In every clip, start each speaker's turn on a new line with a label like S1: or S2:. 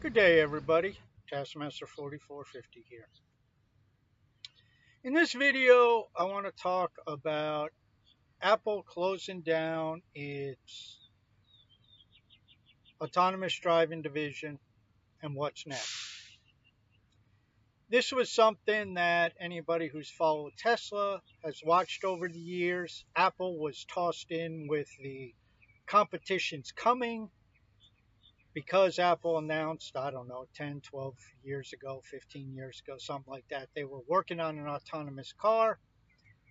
S1: Good day, everybody. Taskmaster 4450 here. In this video, I want to talk about Apple closing down its autonomous driving division and what's next. This was something that anybody who's followed Tesla has watched over the years. Apple was tossed in with the competition's coming because Apple announced, I don't know, 10, 12 years ago, 15 years ago, something like that, they were working on an autonomous car.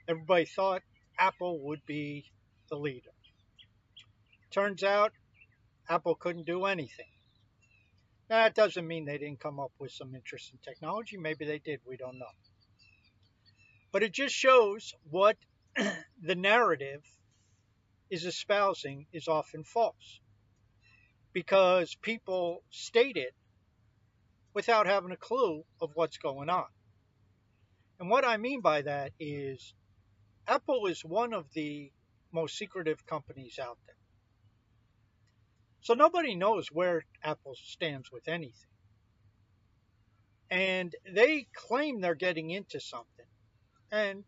S1: Everybody thought Apple would be the leader. Turns out Apple couldn't do anything. Now, that doesn't mean they didn't come up with some interesting technology. Maybe they did, we don't know. But it just shows what the narrative is espousing is often false because people state it without having a clue of what's going on. And what I mean by that is Apple is one of the most secretive companies out there. So nobody knows where Apple stands with anything. And they claim they're getting into something, and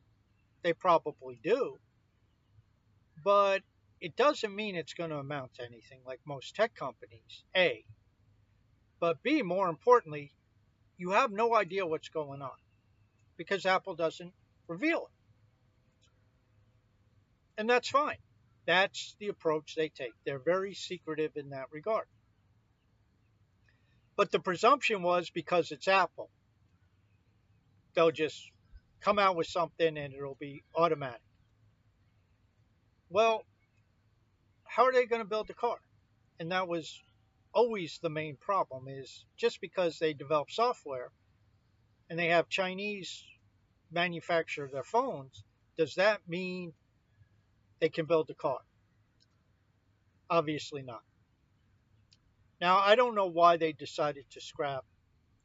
S1: they probably do. But it doesn't mean it's going to amount to anything like most tech companies, A. But B, more importantly, you have no idea what's going on because Apple doesn't reveal it. And that's fine. That's the approach they take. They're very secretive in that regard. But the presumption was because it's Apple, they'll just come out with something and it'll be automatic. Well, how are they going to build the car? And that was always the main problem is just because they develop software and they have Chinese manufacture their phones, does that mean they can build the car? Obviously not. Now, I don't know why they decided to scrap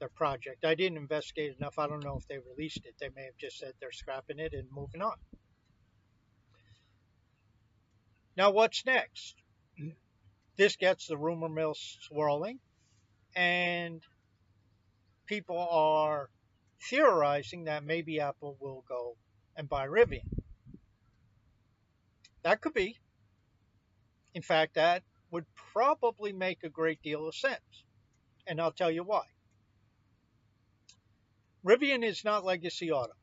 S1: their project. I didn't investigate enough. I don't know if they released it. They may have just said they're scrapping it and moving on. Now, what's next? This gets the rumor mill swirling, and people are theorizing that maybe Apple will go and buy Rivian. That could be. In fact, that would probably make a great deal of sense. And I'll tell you why. Rivian is not legacy auto.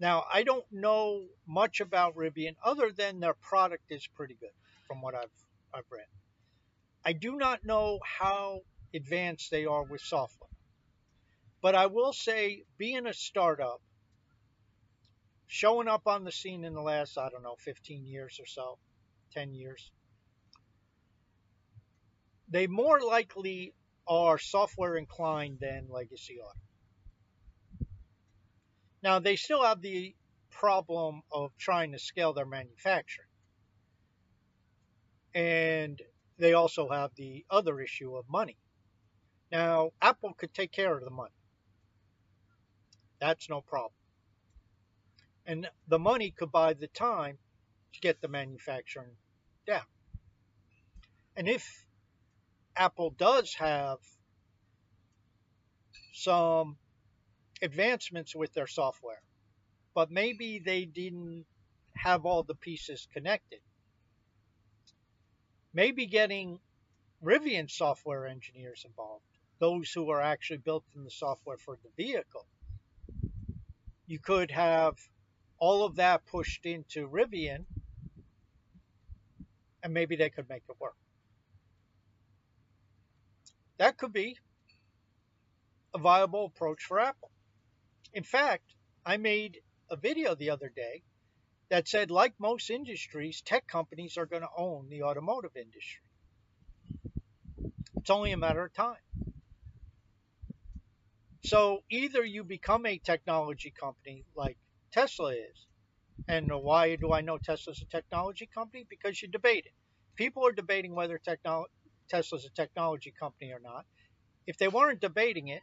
S1: Now, I don't know much about Rivian other than their product is pretty good from what I've, I've read. I do not know how advanced they are with software. But I will say, being a startup, showing up on the scene in the last, I don't know, 15 years or so, 10 years, they more likely are software inclined than legacy auto. Now, they still have the problem of trying to scale their manufacturing. And they also have the other issue of money. Now, Apple could take care of the money. That's no problem. And the money could buy the time to get the manufacturing down. And if Apple does have some advancements with their software, but maybe they didn't have all the pieces connected. Maybe getting Rivian software engineers involved, those who are actually built in the software for the vehicle. You could have all of that pushed into Rivian, and maybe they could make it work. That could be a viable approach for Apple. In fact, I made a video the other day that said, like most industries, tech companies are going to own the automotive industry. It's only a matter of time. So either you become a technology company like Tesla is, and why do I know Tesla's a technology company? Because you debate it. People are debating whether technolo- Tesla's a technology company or not. If they weren't debating it,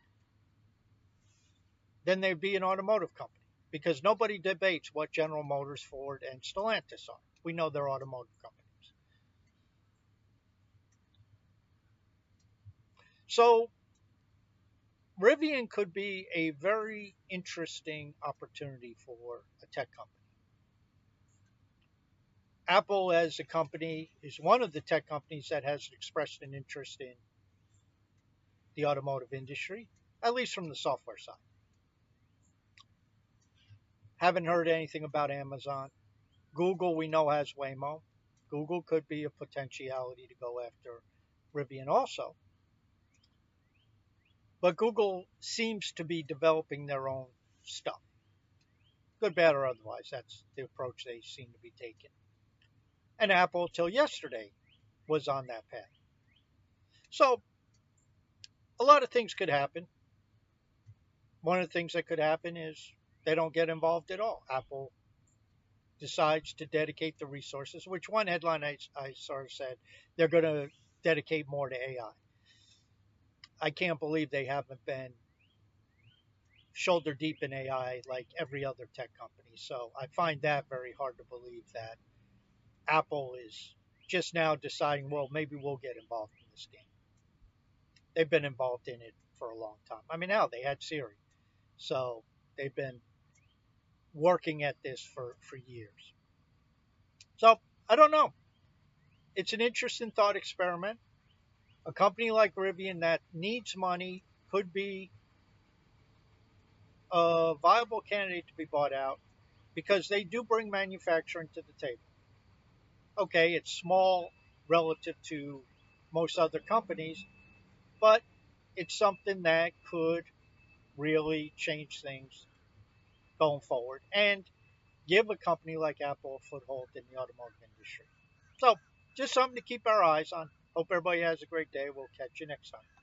S1: then they'd be an automotive company because nobody debates what General Motors, Ford, and Stellantis are. We know they're automotive companies. So Rivian could be a very interesting opportunity for a tech company. Apple, as a company, is one of the tech companies that has expressed an interest in the automotive industry, at least from the software side. Haven't heard anything about Amazon. Google, we know, has Waymo. Google could be a potentiality to go after Rivian also. But Google seems to be developing their own stuff. Good, bad, or otherwise, that's the approach they seem to be taking. And Apple, till yesterday, was on that path. So, a lot of things could happen. One of the things that could happen is they don't get involved at all. Apple decides to dedicate the resources, which one headline I, I sort of said they're going to dedicate more to AI. I can't believe they haven't been shoulder deep in AI like every other tech company. So I find that very hard to believe that Apple is just now deciding, well, maybe we'll get involved in this game. They've been involved in it for a long time. I mean, now they had Siri. So they've been working at this for, for years. So I don't know. It's an interesting thought experiment. A company like Rivian that needs money could be a viable candidate to be bought out because they do bring manufacturing to the table. Okay, it's small relative to most other companies, but it's something that could really change things going forward and give a company like Apple a foothold in the automotive industry. So, just something to keep our eyes on. Hope everybody has a great day. We'll catch you next time.